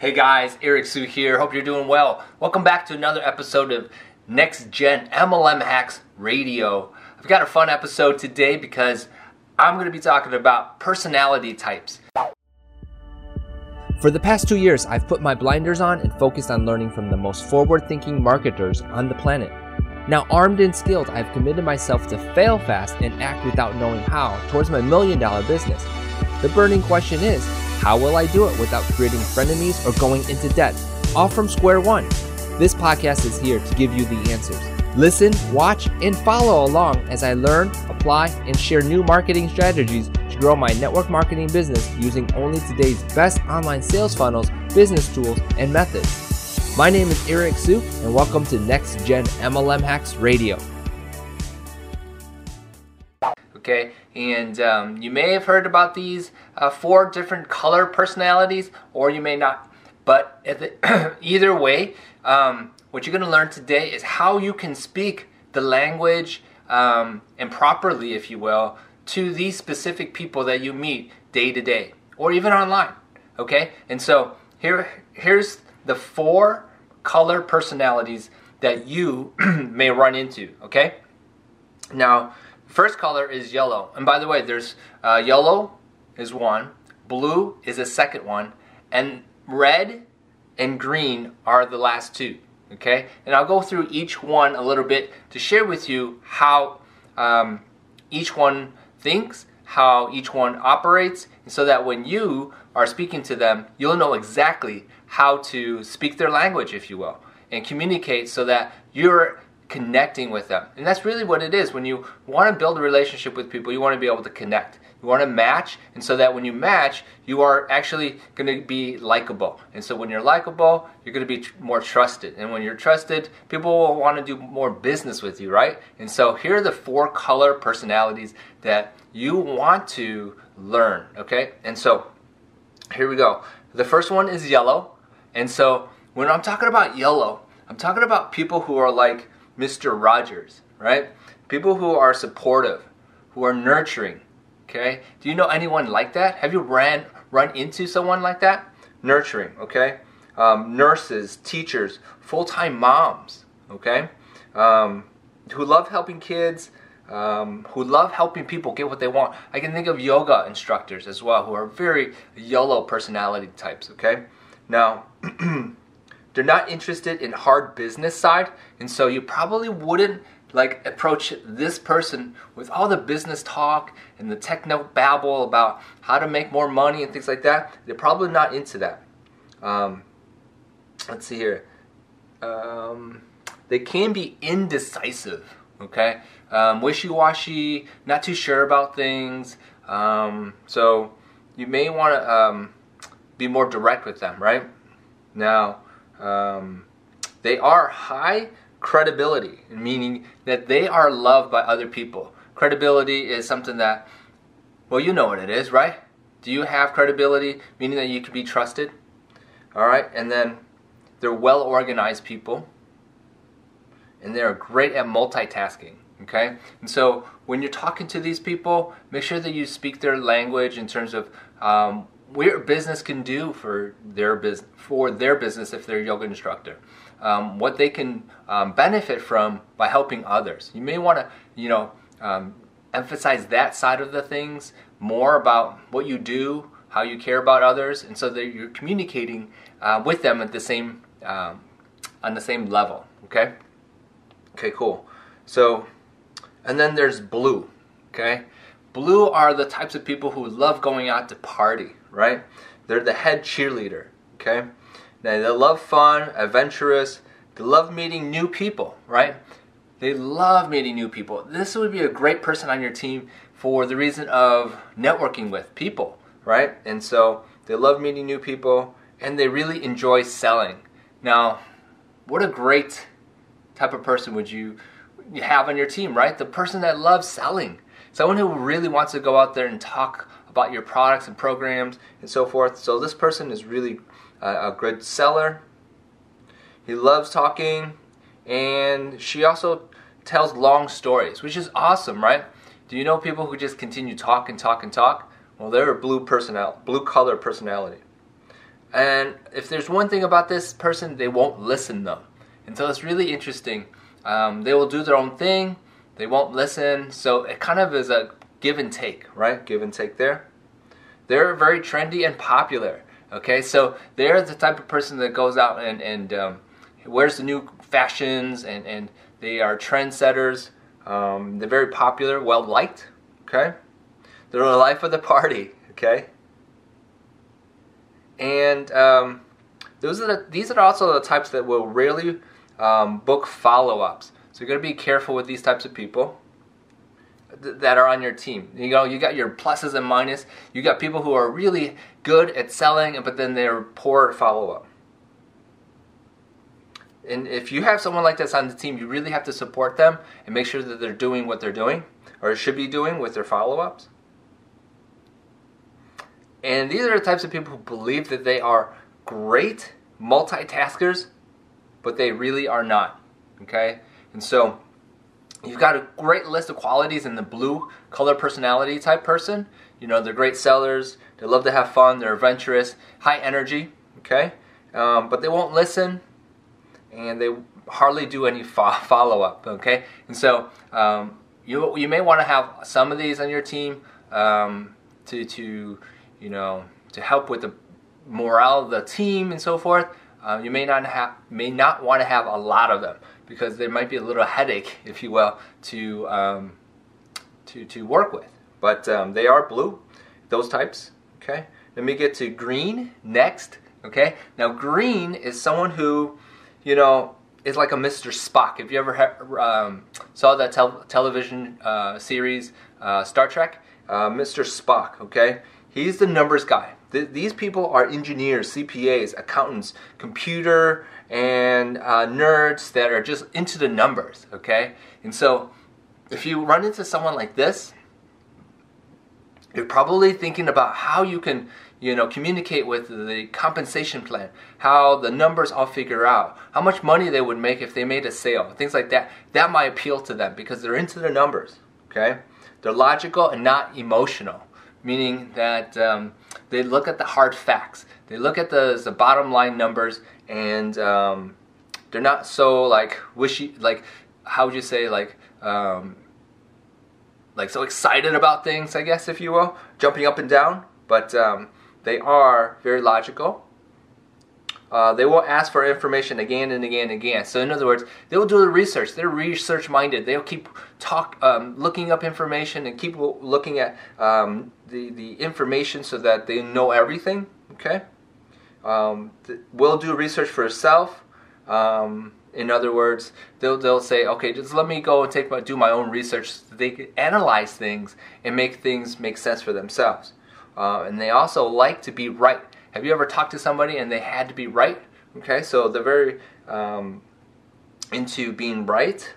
Hey guys, Eric Sue here. Hope you're doing well. Welcome back to another episode of Next Gen MLM Hacks Radio. I've got a fun episode today because I'm going to be talking about personality types. For the past two years, I've put my blinders on and focused on learning from the most forward thinking marketers on the planet. Now, armed and skilled, I've committed myself to fail fast and act without knowing how towards my million dollar business. The burning question is how will I do it without creating frenemies or going into debt? All from square one. This podcast is here to give you the answers. Listen, watch, and follow along as I learn, apply, and share new marketing strategies to grow my network marketing business using only today's best online sales funnels, business tools, and methods. My name is Eric Sue, and welcome to Next Gen MLM Hacks Radio. Okay, and um, you may have heard about these uh, four different color personalities, or you may not. But the, either way, um, what you're going to learn today is how you can speak the language um, and properly, if you will, to these specific people that you meet day to day, or even online. Okay, and so here, here's the four color personalities that you may run into. Okay, now First color is yellow. And by the way, there's uh, yellow is one, blue is a second one, and red and green are the last two. Okay? And I'll go through each one a little bit to share with you how um, each one thinks, how each one operates, so that when you are speaking to them, you'll know exactly how to speak their language, if you will, and communicate so that you're connecting with them. And that's really what it is. When you want to build a relationship with people, you want to be able to connect. You want to match, and so that when you match, you are actually going to be likable. And so when you're likable, you're going to be tr- more trusted. And when you're trusted, people will want to do more business with you, right? And so here are the four color personalities that you want to learn, okay? And so here we go. The first one is yellow. And so when I'm talking about yellow, I'm talking about people who are like Mr. Rogers, right? People who are supportive, who are nurturing. Okay? Do you know anyone like that? Have you ran run into someone like that? Nurturing, okay? Um, nurses, teachers, full-time moms, okay? Um, who love helping kids, um, who love helping people get what they want. I can think of yoga instructors as well, who are very yellow personality types, okay? Now, they're not interested in hard business side and so you probably wouldn't like approach this person with all the business talk and the techno babble about how to make more money and things like that. They're probably not into that. Um, let's see here. Um, they can be indecisive okay? Um, wishy-washy not too sure about things. Um, so you may want to um, be more direct with them right? Now um, they are high credibility, meaning that they are loved by other people. Credibility is something that, well, you know what it is, right? Do you have credibility, meaning that you can be trusted? All right, and then they're well organized people, and they're great at multitasking. Okay, and so when you're talking to these people, make sure that you speak their language in terms of um, what business can do for their business for their business if they're a yoga instructor. Um, what they can um, benefit from by helping others. You may want to, you know, um, emphasize that side of the things more about what you do, how you care about others, and so that you're communicating uh, with them at the same um, on the same level. Okay. Okay. Cool. So, and then there's blue. Okay. Blue are the types of people who love going out to party, right? They're the head cheerleader, okay? Now, they love fun, adventurous, they love meeting new people, right? They love meeting new people. This would be a great person on your team for the reason of networking with people, right? And so they love meeting new people and they really enjoy selling. Now, what a great type of person would you have on your team, right? The person that loves selling someone who really wants to go out there and talk about your products and programs and so forth. So this person is really a, a good seller. He loves talking, and she also tells long stories, which is awesome, right? Do you know people who just continue talk and talk and talk? Well, they're a blue personality, blue color personality. And if there's one thing about this person, they won't listen though. And so it's really interesting. Um, they will do their own thing. They won't listen. So it kind of is a give and take, right? Give and take there. They're very trendy and popular. Okay, so they're the type of person that goes out and, and um, wears the new fashions and, and they are trendsetters. Um, they're very popular, well liked. Okay, they're the life of the party. Okay, and um, those are the, these are also the types that will really um, book follow-ups. So you're going to be careful with these types of people that are on your team. You know, you got your pluses and minuses. You got people who are really good at selling, but then they're poor at follow-up. And if you have someone like this on the team, you really have to support them and make sure that they're doing what they're doing or should be doing with their follow-ups. And these are the types of people who believe that they are great multitaskers, but they really are not. Okay? And so you've got a great list of qualities in the blue color personality type person. You know, they're great sellers, they love to have fun, they're adventurous, high energy, okay? Um, but they won't listen and they hardly do any fo- follow up, okay? And so um, you, you may want to have some of these on your team um, to, to you know, to help with the morale of the team and so forth. Uh, you may not have may not want to have a lot of them because there might be a little headache, if you will, to um, to to work with. But um, they are blue, those types. Okay. Let me get to green next. Okay. Now green is someone who, you know, is like a Mr. Spock. If you ever um, saw that tel- television uh, series uh, Star Trek, uh, Mr. Spock. Okay He's the numbers guy. Th- these people are engineers, CPAs, accountants, computer and uh, nerds that are just into the numbers, okay? And so if you run into someone like this, you're probably thinking about how you can you know communicate with the compensation plan how the numbers all figure out how much money they would make if they made a sale things like that that might appeal to them because they're into the numbers okay they're logical and not emotional meaning that um, they look at the hard facts. They look at the, the bottom line numbers, and um, they're not so like wishy, like how would you say, like um, like so excited about things, I guess, if you will, jumping up and down. But um, they are very logical uh, they will ask for information again and again and again. So in other words, they will do the research. They're research minded. They'll keep talk, um, looking up information and keep looking at um, the the information so that they know everything. Okay, um, will do research for itself. Um, in other words, they'll they'll say, okay, just let me go and take my, do my own research. So they can analyze things and make things make sense for themselves. Uh, and they also like to be right. Have you ever talked to somebody and they had to be right? Okay, so they're very um, into being right.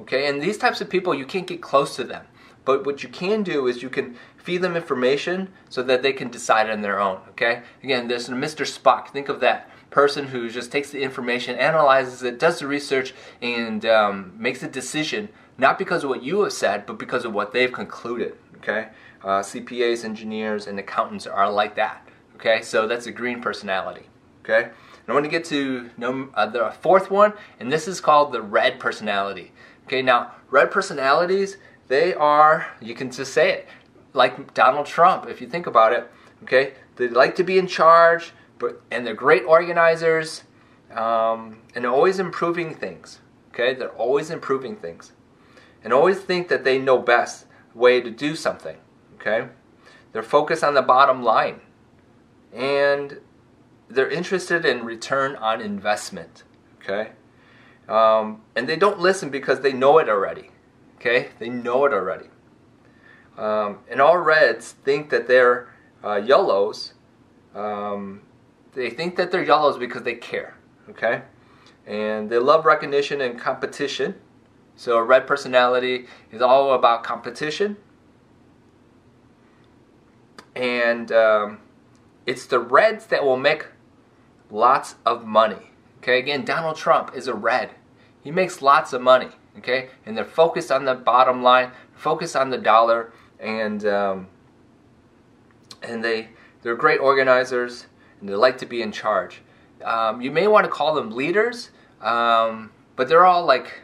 Okay, and these types of people, you can't get close to them. But what you can do is you can feed them information so that they can decide on their own. Okay, again, there's Mr. Spock. Think of that person who just takes the information, analyzes it, does the research, and um, makes a decision not because of what you have said, but because of what they've concluded. Okay, uh, CPAs, engineers, and accountants are like that. Okay, so that's a green personality. Okay, and I want to get to uh, the fourth one, and this is called the red personality. Okay, now red personalities, they are, you can just say it, like Donald Trump, if you think about it. Okay, they like to be in charge, but and they're great organizers, um, and they're always improving things. Okay, they're always improving things, and always think that they know best way to do something. Okay? They're focused on the bottom line. And they're interested in return on investment. Okay? Um, and they don't listen because they know it already. Okay? They know it already. Um, and all reds think that they're uh, yellows. Um, they think that they're yellows because they care. Okay? And they love recognition and competition. So a red personality is all about competition and um, it's the Reds that will make lots of money. Okay, again, Donald Trump is a red. He makes lots of money. Okay, and they're focused on the bottom line, focused on the dollar, and um, and they they're great organizers and they like to be in charge. Um, you may want to call them leaders, um, but they're all like,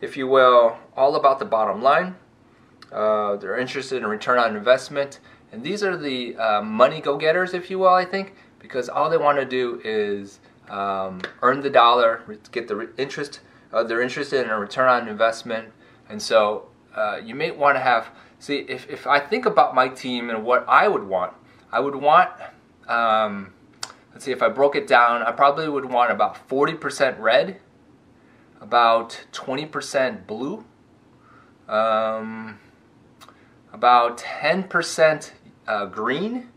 if you will, all about the bottom line. Uh, they're interested in return on investment, and these are the uh, money go-getters, if you will. I think because all they want to do is um, earn the dollar, get the interest. Uh, they're interested in a return on investment, and so uh, you may want to have. See, if, if I think about my team and what I would want, I would want. Um, let's see, if I broke it down, I probably would want about 40% red, about 20% blue, um, about 10% uh, green,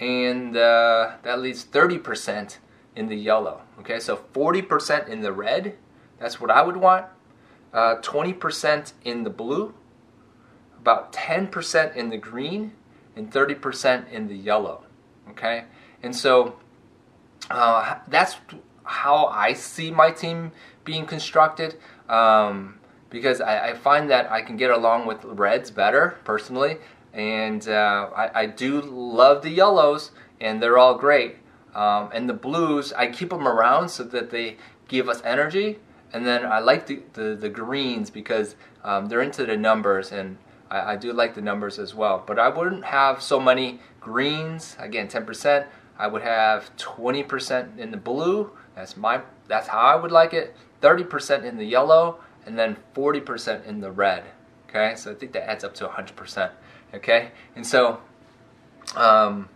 and uh, that leaves 30% in the yellow. Okay, so 40% in the red, that's what I would want. Uh, 20% in the blue, about 10% in the green, and 30% in the yellow. Okay, and so uh, that's how I see my team being constructed. Um, because I, I, find that I can get along with reds better personally, and uh, I, I, do love the yellows, and they're all great. Um, and the blues, I keep them around so that they give us energy. And then I like the, the, the greens because um, they're into the numbers, and I, I, do like the numbers as well. But I wouldn't have so many greens. Again, 10%. I would have 20% in the blue. That's my. That's how I would like it. 30% in the yellow, and then 40% in the red. Okay, so I think that adds up to 100%. Okay, and so, um,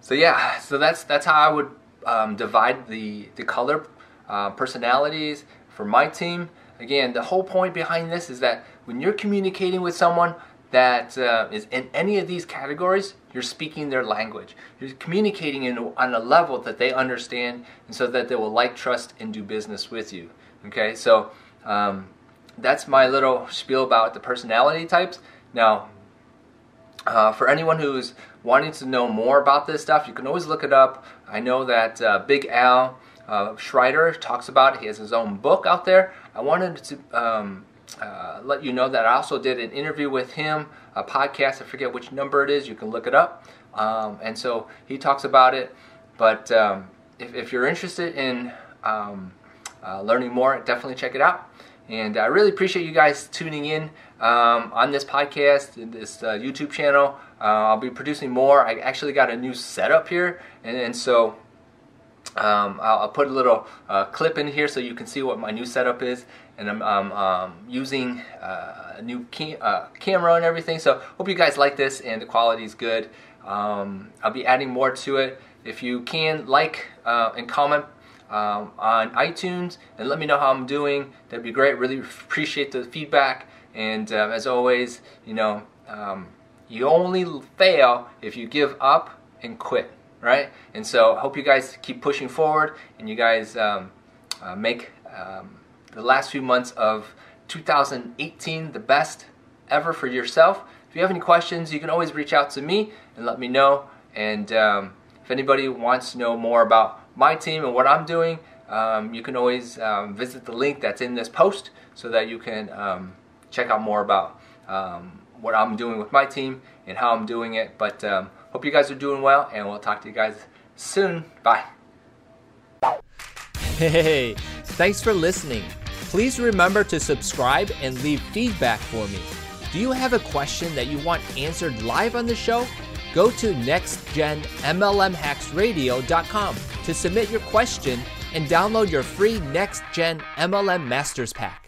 so yeah, so that's that's how I would um, divide the the color uh, personalities for my team. Again, the whole point behind this is that when you're communicating with someone that uh, is in any of these categories, you're speaking their language. You're communicating in, on a level that they understand, and so that they will like, trust, and do business with you. Okay, so um, that's my little spiel about the personality types. Now, uh, for anyone who's wanting to know more about this stuff, you can always look it up. I know that uh, Big Al uh, Schreiter talks about it. He has his own book out there. I wanted to um, uh, let you know that I also did an interview with him, a podcast. I forget which number it is. You can look it up. Um, and so he talks about it. But um, if, if, you're interested in um, uh, learning more, definitely check it out. And I really appreciate you guys tuning in um, on this podcast, this uh, YouTube channel. Uh, I'll be producing more. I actually got a new setup here, and, and so um, I'll, I'll, put a little uh, clip in here so you can see what my new setup is. And I'm um, um, using uh, a new uh, camera and everything. So hope you guys like this and the quality is good. Um, I'll be adding more to it. If you can like uh, and comment um, on iTunes and let me know how I'm doing. That'd be great. Really appreciate the feedback. And uh, as always, you know, um, you only fail if you give up and quit, right? And so hope you guys keep pushing forward and you guys um, uh, make um, the last few months of 2018 the best ever for yourself. If you have any questions, you can always reach out to me and let me know. And um, if anybody wants to know more about my team and what I'm doing, um, you can always um, visit the link that's in this post so that you can um, check out more about um, what I'm doing with my team and how I'm doing it. But um, hope you guys are doing well, and we'll talk to you guys soon. Bye. Hey, thanks for listening. Please remember to subscribe and leave feedback for me. Do you have a question that you want answered live on the show? Go to nextgenmlmhacksradio.com to submit your question and download your free Next Gen MLM Masters Pack.